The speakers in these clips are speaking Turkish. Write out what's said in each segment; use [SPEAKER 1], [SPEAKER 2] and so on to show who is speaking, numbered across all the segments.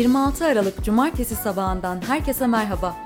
[SPEAKER 1] 26 Aralık Cumartesi sabahından herkese merhaba.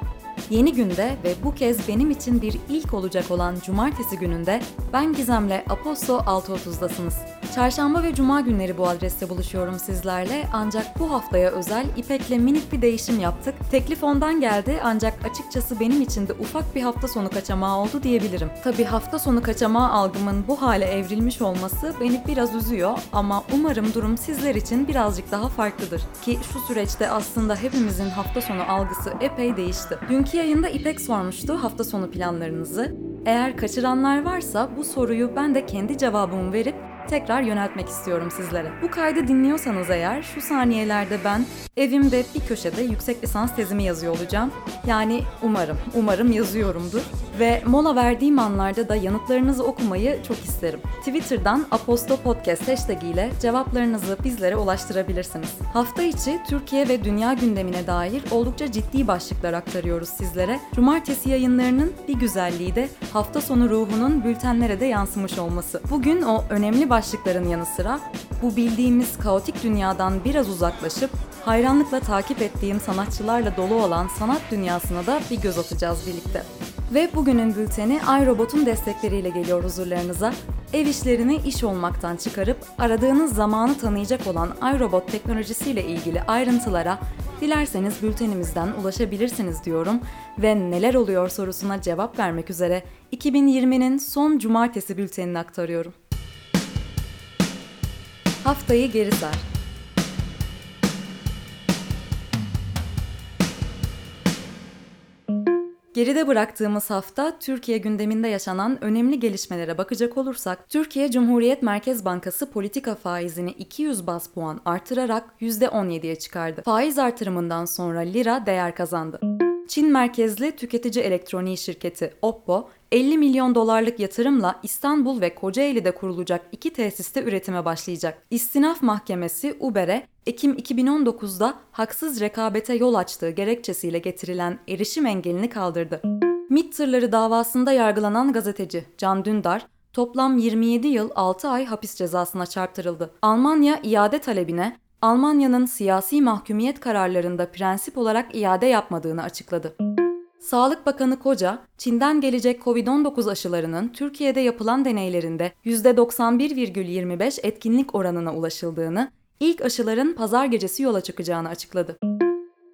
[SPEAKER 1] Yeni günde ve bu kez benim için bir ilk olacak olan Cumartesi gününde ben Gizem'le Aposto 6.30'dasınız. Çarşamba ve Cuma günleri bu adreste buluşuyorum sizlerle ancak bu haftaya özel İpek'le minik bir değişim yaptık. Teklif ondan geldi ancak açıkçası benim için de ufak bir hafta sonu kaçamağı oldu diyebilirim. Tabi hafta sonu kaçamağı algımın bu hale evrilmiş olması beni biraz üzüyor ama umarım durum sizler için birazcık daha farklıdır. Ki şu süreçte aslında hepimizin hafta sonu algısı epey değişti. Dünkü yayında İpek sormuştu hafta sonu planlarınızı. Eğer kaçıranlar varsa bu soruyu ben de kendi cevabımı verip tekrar yöneltmek istiyorum sizlere. Bu kaydı dinliyorsanız eğer şu saniyelerde ben evimde bir köşede yüksek lisans tezimi yazıyor olacağım. Yani umarım, umarım yazıyorumdur. Ve mola verdiğim anlarda da yanıtlarınızı okumayı çok isterim. Twitter'dan Aposto Podcast hashtag ile cevaplarınızı bizlere ulaştırabilirsiniz. Hafta içi Türkiye ve dünya gündemine dair oldukça ciddi başlıklar aktarıyoruz sizlere. Cumartesi yayınlarının bir güzelliği de hafta sonu ruhunun bültenlere de yansımış olması. Bugün o önemli başlıkların yanı sıra bu bildiğimiz kaotik dünyadan biraz uzaklaşıp hayranlıkla takip ettiğim sanatçılarla dolu olan sanat dünyasına da bir göz atacağız birlikte. Ve bugünün bülteni iRobot'un destekleriyle geliyor huzurlarınıza. Ev işlerini iş olmaktan çıkarıp aradığınız zamanı tanıyacak olan iRobot teknolojisiyle ilgili ayrıntılara dilerseniz bültenimizden ulaşabilirsiniz diyorum ve neler oluyor sorusuna cevap vermek üzere 2020'nin son cumartesi bültenini aktarıyorum. Haftayı geri sar. Geride bıraktığımız hafta Türkiye gündeminde yaşanan önemli gelişmelere bakacak olursak, Türkiye Cumhuriyet Merkez Bankası politika faizini 200 bas puan artırarak %17'ye çıkardı. Faiz artırımından sonra lira değer kazandı. Çin merkezli tüketici elektroniği şirketi Oppo, 50 milyon dolarlık yatırımla İstanbul ve Kocaeli'de kurulacak iki tesiste üretime başlayacak. İstinaf Mahkemesi Uber'e Ekim 2019'da haksız rekabete yol açtığı gerekçesiyle getirilen erişim engelini kaldırdı. MİT tırları davasında yargılanan gazeteci Can Dündar, toplam 27 yıl 6 ay hapis cezasına çarptırıldı. Almanya iade talebine Almanya'nın siyasi mahkumiyet kararlarında prensip olarak iade yapmadığını açıkladı. Sağlık Bakanı Koca, Çin'den gelecek Covid-19 aşılarının Türkiye'de yapılan deneylerinde %91,25 etkinlik oranına ulaşıldığını, ilk aşıların pazar gecesi yola çıkacağını açıkladı.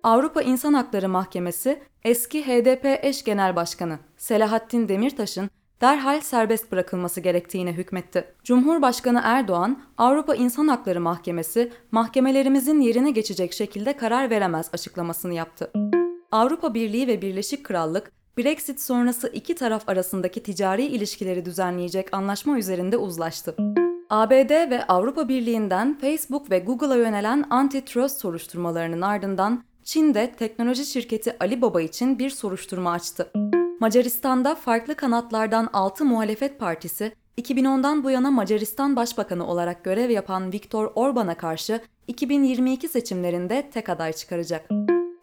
[SPEAKER 1] Avrupa İnsan Hakları Mahkemesi, eski HDP eş genel başkanı Selahattin Demirtaş'ın derhal serbest bırakılması gerektiğine hükmetti. Cumhurbaşkanı Erdoğan, Avrupa İnsan Hakları Mahkemesi, mahkemelerimizin yerine geçecek şekilde karar veremez açıklamasını yaptı. Avrupa Birliği ve Birleşik Krallık, Brexit sonrası iki taraf arasındaki ticari ilişkileri düzenleyecek anlaşma üzerinde uzlaştı. ABD ve Avrupa Birliği'nden Facebook ve Google'a yönelen antitrust soruşturmalarının ardından Çin'de teknoloji şirketi Alibaba için bir soruşturma açtı. Macaristan'da farklı kanatlardan 6 muhalefet partisi 2010'dan bu yana Macaristan Başbakanı olarak görev yapan Viktor Orban'a karşı 2022 seçimlerinde tek aday çıkaracak.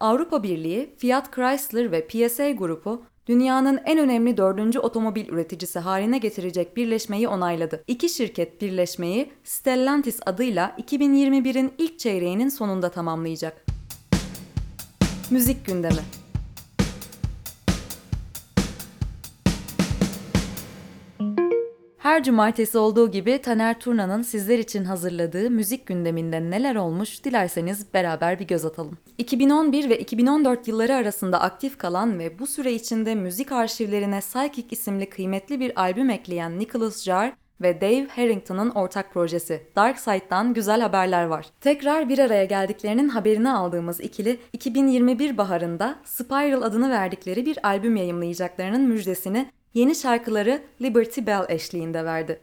[SPEAKER 1] Avrupa Birliği, Fiat Chrysler ve PSA grubu dünyanın en önemli dördüncü otomobil üreticisi haline getirecek birleşmeyi onayladı. İki şirket birleşmeyi Stellantis adıyla 2021'in ilk çeyreğinin sonunda tamamlayacak. Müzik gündemi Her cumartesi olduğu gibi Taner Turna'nın sizler için hazırladığı müzik gündeminde neler olmuş dilerseniz beraber bir göz atalım. 2011 ve 2014 yılları arasında aktif kalan ve bu süre içinde müzik arşivlerine Psychic isimli kıymetli bir albüm ekleyen Nicholas Jar ve Dave Harrington'ın ortak projesi Dark Side'dan güzel haberler var. Tekrar bir araya geldiklerinin haberini aldığımız ikili 2021 baharında Spiral adını verdikleri bir albüm yayımlayacaklarının müjdesini yeni şarkıları Liberty Bell eşliğinde verdi.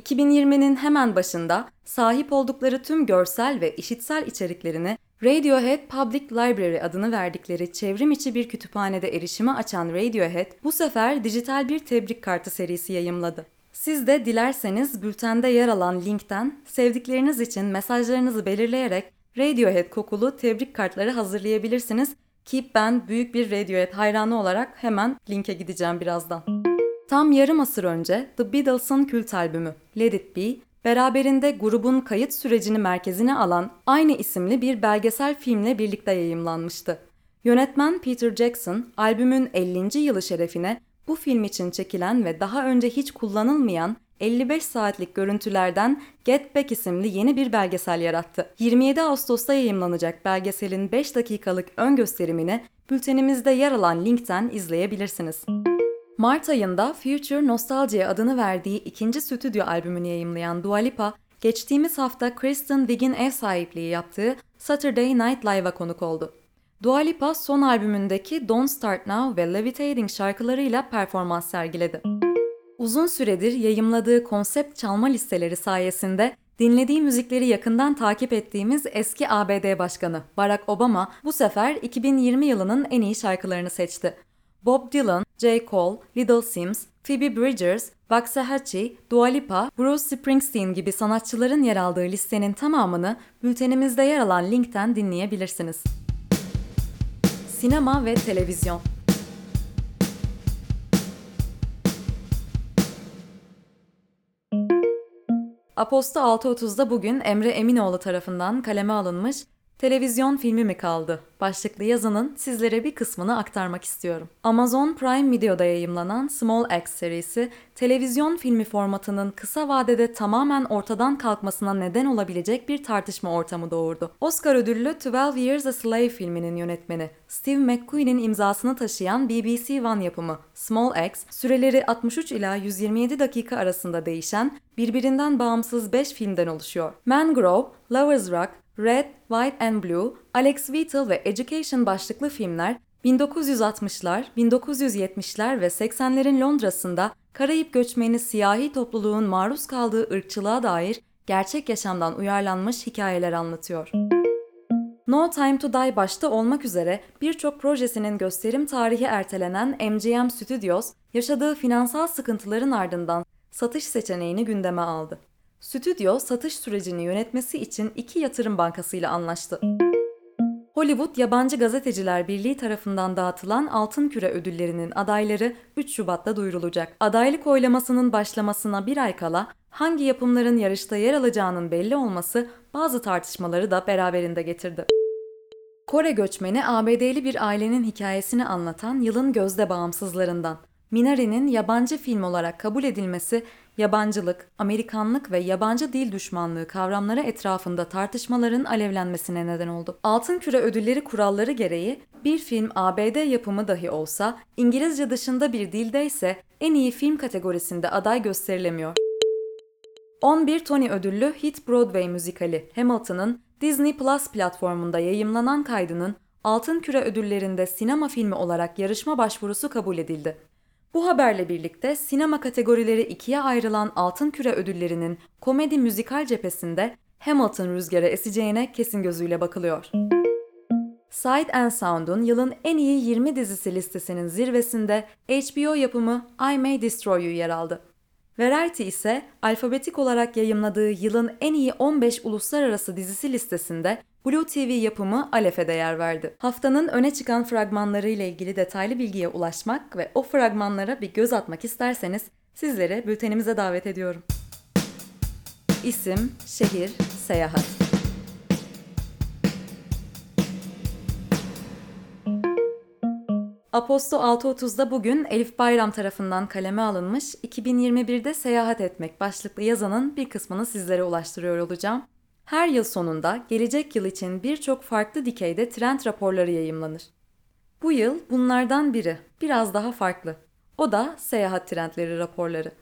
[SPEAKER 1] 2020'nin hemen başında sahip oldukları tüm görsel ve işitsel içeriklerini Radiohead Public Library adını verdikleri çevrim içi bir kütüphanede erişime açan Radiohead bu sefer dijital bir tebrik kartı serisi yayımladı. Siz de dilerseniz bültende yer alan linkten sevdikleriniz için mesajlarınızı belirleyerek Radiohead kokulu tebrik kartları hazırlayabilirsiniz ki ben büyük bir Radiohead hayranı olarak hemen linke gideceğim birazdan. Tam yarım asır önce The Beatles'ın kült albümü Let It Be, Beraberinde grubun kayıt sürecini merkezine alan aynı isimli bir belgesel filmle birlikte yayımlanmıştı. Yönetmen Peter Jackson, albümün 50. yılı şerefine bu film için çekilen ve daha önce hiç kullanılmayan 55 saatlik görüntülerden Get Back isimli yeni bir belgesel yarattı. 27 Ağustos'ta yayımlanacak belgeselin 5 dakikalık ön gösterimini bültenimizde yer alan linkten izleyebilirsiniz. Mart ayında Future Nostalgia adını verdiği ikinci stüdyo albümünü yayımlayan Dua Lipa, geçtiğimiz hafta Kristen Wiig'in ev sahipliği yaptığı Saturday Night Live'a konuk oldu. Dua Lipa son albümündeki Don't Start Now ve Levitating şarkılarıyla performans sergiledi. Uzun süredir yayımladığı konsept çalma listeleri sayesinde dinlediği müzikleri yakından takip ettiğimiz eski ABD Başkanı Barack Obama bu sefer 2020 yılının en iyi şarkılarını seçti. Bob Dylan, J. Cole, Little Sims, Phoebe Bridgers, Waxahachie, Dua Lipa, Bruce Springsteen gibi sanatçıların yer aldığı listenin tamamını bültenimizde yer alan linkten dinleyebilirsiniz. Sinema ve televizyon Aposto 6.30'da bugün Emre Eminoğlu tarafından kaleme alınmış Televizyon filmi mi kaldı? Başlıklı yazının sizlere bir kısmını aktarmak istiyorum. Amazon Prime Video'da yayımlanan Small Axe serisi, televizyon filmi formatının kısa vadede tamamen ortadan kalkmasına neden olabilecek bir tartışma ortamı doğurdu. Oscar ödüllü 12 Years a Slave filminin yönetmeni Steve McQueen'in imzasını taşıyan BBC One yapımı Small Axe, süreleri 63 ila 127 dakika arasında değişen, birbirinden bağımsız 5 filmden oluşuyor. Mangrove, Lover's Rock, Red, White and Blue, Alex Wheatle ve Education başlıklı filmler 1960'lar, 1970'ler ve 80'lerin Londra'sında Karayip göçmeni siyahi topluluğun maruz kaldığı ırkçılığa dair gerçek yaşamdan uyarlanmış hikayeler anlatıyor. No Time to Die başta olmak üzere birçok projesinin gösterim tarihi ertelenen MGM Studios, yaşadığı finansal sıkıntıların ardından satış seçeneğini gündeme aldı stüdyo satış sürecini yönetmesi için iki yatırım bankasıyla anlaştı. Hollywood Yabancı Gazeteciler Birliği tarafından dağıtılan Altın Küre ödüllerinin adayları 3 Şubat'ta duyurulacak. Adaylık oylamasının başlamasına bir ay kala hangi yapımların yarışta yer alacağının belli olması bazı tartışmaları da beraberinde getirdi. Kore göçmeni ABD'li bir ailenin hikayesini anlatan yılın gözde bağımsızlarından. Minari'nin yabancı film olarak kabul edilmesi yabancılık, Amerikanlık ve yabancı dil düşmanlığı kavramları etrafında tartışmaların alevlenmesine neden oldu. Altın Küre ödülleri kuralları gereği bir film ABD yapımı dahi olsa İngilizce dışında bir dilde ise en iyi film kategorisinde aday gösterilemiyor. 11 Tony ödüllü hit Broadway müzikali Hamilton'ın Disney Plus platformunda yayımlanan kaydının Altın Küre ödüllerinde sinema filmi olarak yarışma başvurusu kabul edildi. Bu haberle birlikte sinema kategorileri ikiye ayrılan Altın Küre ödüllerinin komedi müzikal cephesinde Hamilton rüzgarı eseceğine kesin gözüyle bakılıyor. Sight and Sound'un yılın en iyi 20 dizisi listesinin zirvesinde HBO yapımı I May Destroy You yer aldı. Variety ise alfabetik olarak yayımladığı yılın en iyi 15 uluslararası dizisi listesinde Blue TV yapımı Alef'e de yer verdi. Haftanın öne çıkan fragmanları ile ilgili detaylı bilgiye ulaşmak ve o fragmanlara bir göz atmak isterseniz sizlere bültenimize davet ediyorum. İsim, şehir, seyahat. Aposto 6.30'da bugün Elif Bayram tarafından kaleme alınmış 2021'de seyahat etmek başlıklı yazanın bir kısmını sizlere ulaştırıyor olacağım. Her yıl sonunda gelecek yıl için birçok farklı dikeyde trend raporları yayımlanır. Bu yıl bunlardan biri, biraz daha farklı. O da seyahat trendleri raporları.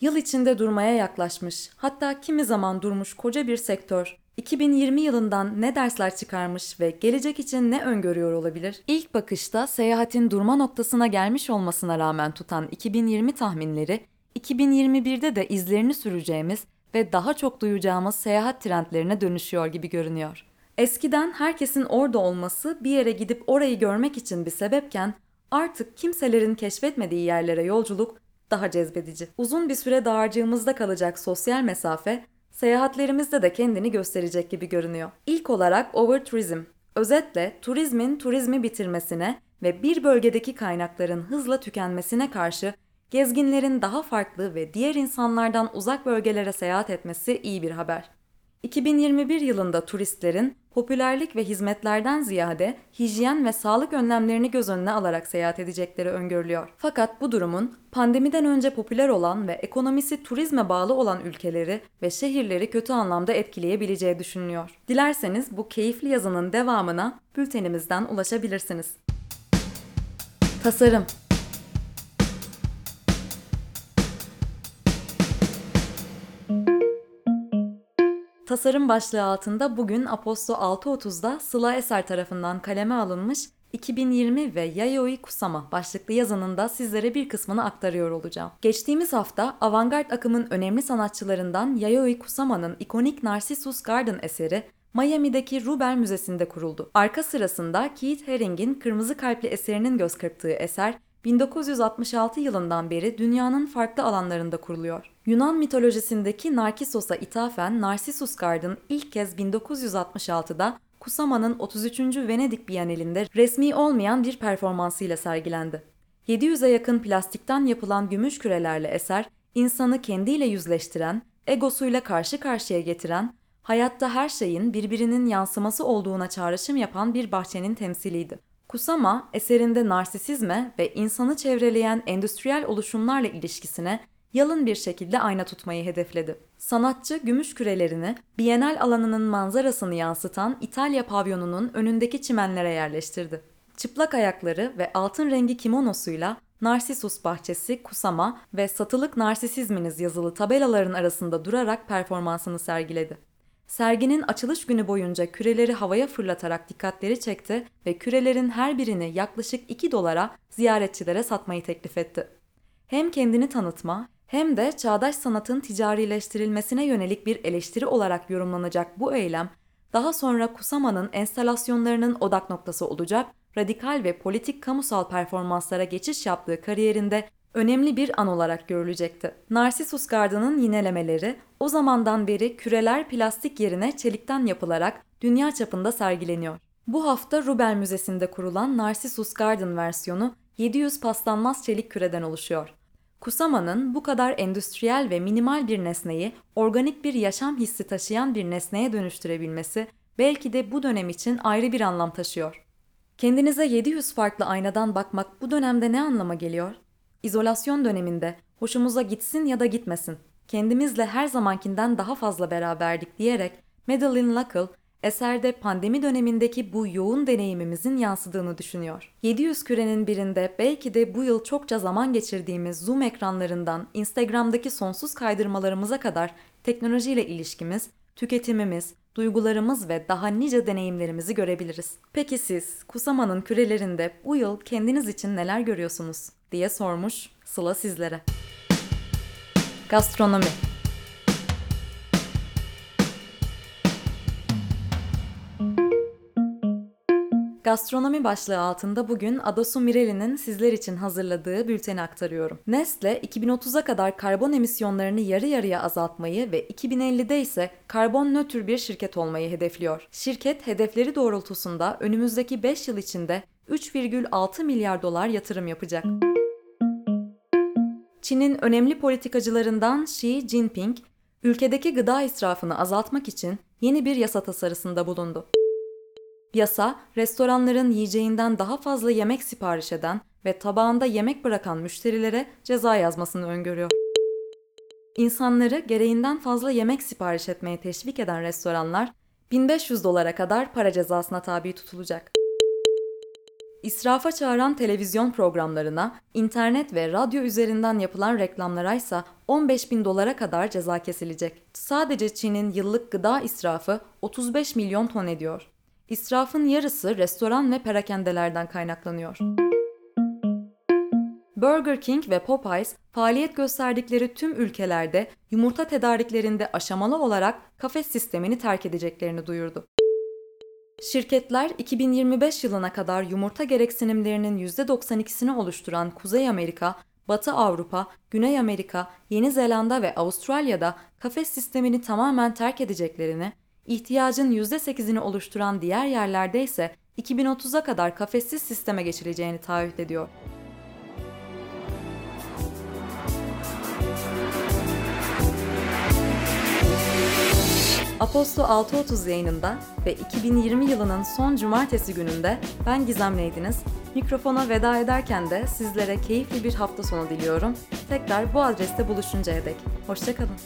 [SPEAKER 1] Yıl içinde durmaya yaklaşmış, hatta kimi zaman durmuş koca bir sektör, 2020 yılından ne dersler çıkarmış ve gelecek için ne öngörüyor olabilir? İlk bakışta seyahatin durma noktasına gelmiş olmasına rağmen tutan 2020 tahminleri, 2021'de de izlerini süreceğimiz ve daha çok duyacağımız seyahat trendlerine dönüşüyor gibi görünüyor. Eskiden herkesin orada olması bir yere gidip orayı görmek için bir sebepken artık kimselerin keşfetmediği yerlere yolculuk daha cezbedici. Uzun bir süre dağarcığımızda kalacak sosyal mesafe seyahatlerimizde de kendini gösterecek gibi görünüyor. İlk olarak overtourism. Özetle turizmin turizmi bitirmesine ve bir bölgedeki kaynakların hızla tükenmesine karşı Gezginlerin daha farklı ve diğer insanlardan uzak bölgelere seyahat etmesi iyi bir haber. 2021 yılında turistlerin popülerlik ve hizmetlerden ziyade hijyen ve sağlık önlemlerini göz önüne alarak seyahat edecekleri öngörülüyor. Fakat bu durumun pandemiden önce popüler olan ve ekonomisi turizme bağlı olan ülkeleri ve şehirleri kötü anlamda etkileyebileceği düşünülüyor. Dilerseniz bu keyifli yazının devamına bültenimizden ulaşabilirsiniz. Tasarım Tasarım başlığı altında bugün Aposto 6.30'da Sıla Eser tarafından kaleme alınmış 2020 ve Yayoi Kusama başlıklı yazının sizlere bir kısmını aktarıyor olacağım. Geçtiğimiz hafta avantgard akımın önemli sanatçılarından Yayoi Kusama'nın ikonik Narcissus Garden eseri Miami'deki Rubel Müzesi'nde kuruldu. Arka sırasında Keith Haring'in Kırmızı Kalpli eserinin göz kırptığı eser 1966 yılından beri dünyanın farklı alanlarında kuruluyor. Yunan mitolojisindeki Narkissos'a ithafen Narcissus Garden ilk kez 1966'da Kusama'nın 33. Venedik Bienalinde resmi olmayan bir performansıyla sergilendi. 700'e yakın plastikten yapılan gümüş kürelerle eser, insanı kendiyle yüzleştiren, egosuyla karşı karşıya getiren, hayatta her şeyin birbirinin yansıması olduğuna çağrışım yapan bir bahçenin temsiliydi. Kusama eserinde narsisizme ve insanı çevreleyen endüstriyel oluşumlarla ilişkisine yalın bir şekilde ayna tutmayı hedefledi. Sanatçı gümüş kürelerini Bienal alanının manzarasını yansıtan İtalya pavyonunun önündeki çimenlere yerleştirdi. Çıplak ayakları ve altın rengi kimonosuyla Narsisus bahçesi, kusama ve satılık narsisizminiz yazılı tabelaların arasında durarak performansını sergiledi. Serginin açılış günü boyunca küreleri havaya fırlatarak dikkatleri çekti ve kürelerin her birini yaklaşık 2 dolara ziyaretçilere satmayı teklif etti. Hem kendini tanıtma hem de çağdaş sanatın ticarileştirilmesine yönelik bir eleştiri olarak yorumlanacak bu eylem, daha sonra Kusama'nın enstalasyonlarının odak noktası olacak, radikal ve politik kamusal performanslara geçiş yaptığı kariyerinde önemli bir an olarak görülecekti. Narcissus Garden'ın yinelemeleri o zamandan beri küreler plastik yerine çelikten yapılarak dünya çapında sergileniyor. Bu hafta Rubel Müzesi'nde kurulan Narcissus Garden versiyonu 700 paslanmaz çelik küreden oluşuyor. Kusama'nın bu kadar endüstriyel ve minimal bir nesneyi organik bir yaşam hissi taşıyan bir nesneye dönüştürebilmesi belki de bu dönem için ayrı bir anlam taşıyor. Kendinize 700 farklı aynadan bakmak bu dönemde ne anlama geliyor? İzolasyon döneminde hoşumuza gitsin ya da gitmesin, kendimizle her zamankinden daha fazla beraberdik diyerek Madeleine Luckle eserde pandemi dönemindeki bu yoğun deneyimimizin yansıdığını düşünüyor. 700 kürenin birinde belki de bu yıl çokça zaman geçirdiğimiz Zoom ekranlarından Instagram'daki sonsuz kaydırmalarımıza kadar teknolojiyle ilişkimiz, tüketimimiz, duygularımız ve daha nice deneyimlerimizi görebiliriz. Peki siz Kusama'nın kürelerinde bu yıl kendiniz için neler görüyorsunuz? Diye sormuş Sıla sizlere. Gastronomi Gastronomi başlığı altında bugün Adasu Mireli'nin sizler için hazırladığı bülteni aktarıyorum. Nestle 2030'a kadar karbon emisyonlarını yarı yarıya azaltmayı ve 2050'de ise karbon nötr bir şirket olmayı hedefliyor. Şirket hedefleri doğrultusunda önümüzdeki 5 yıl içinde 3,6 milyar dolar yatırım yapacak. Çin'in önemli politikacılarından Xi Jinping, ülkedeki gıda israfını azaltmak için yeni bir yasa tasarısında bulundu. Yasa, restoranların yiyeceğinden daha fazla yemek sipariş eden ve tabağında yemek bırakan müşterilere ceza yazmasını öngörüyor. İnsanları gereğinden fazla yemek sipariş etmeye teşvik eden restoranlar 1500 dolara kadar para cezasına tabi tutulacak. İsrafa çağıran televizyon programlarına, internet ve radyo üzerinden yapılan reklamlara ise 15 bin dolara kadar ceza kesilecek. Sadece Çin'in yıllık gıda israfı 35 milyon ton ediyor. İsrafın yarısı restoran ve perakendelerden kaynaklanıyor. Burger King ve Popeyes faaliyet gösterdikleri tüm ülkelerde yumurta tedariklerinde aşamalı olarak kafes sistemini terk edeceklerini duyurdu. Şirketler 2025 yılına kadar yumurta gereksinimlerinin %92'sini oluşturan Kuzey Amerika, Batı Avrupa, Güney Amerika, Yeni Zelanda ve Avustralya'da kafes sistemini tamamen terk edeceklerini, ihtiyacın %8'ini oluşturan diğer yerlerde ise 2030'a kadar kafessiz sisteme geçileceğini taahhüt ediyor. Aposto 6.30 yayınında ve 2020 yılının son cumartesi gününde ben Gizem Neydiniz. Mikrofona veda ederken de sizlere keyifli bir hafta sonu diliyorum. Tekrar bu adreste buluşuncaya dek. Hoşçakalın.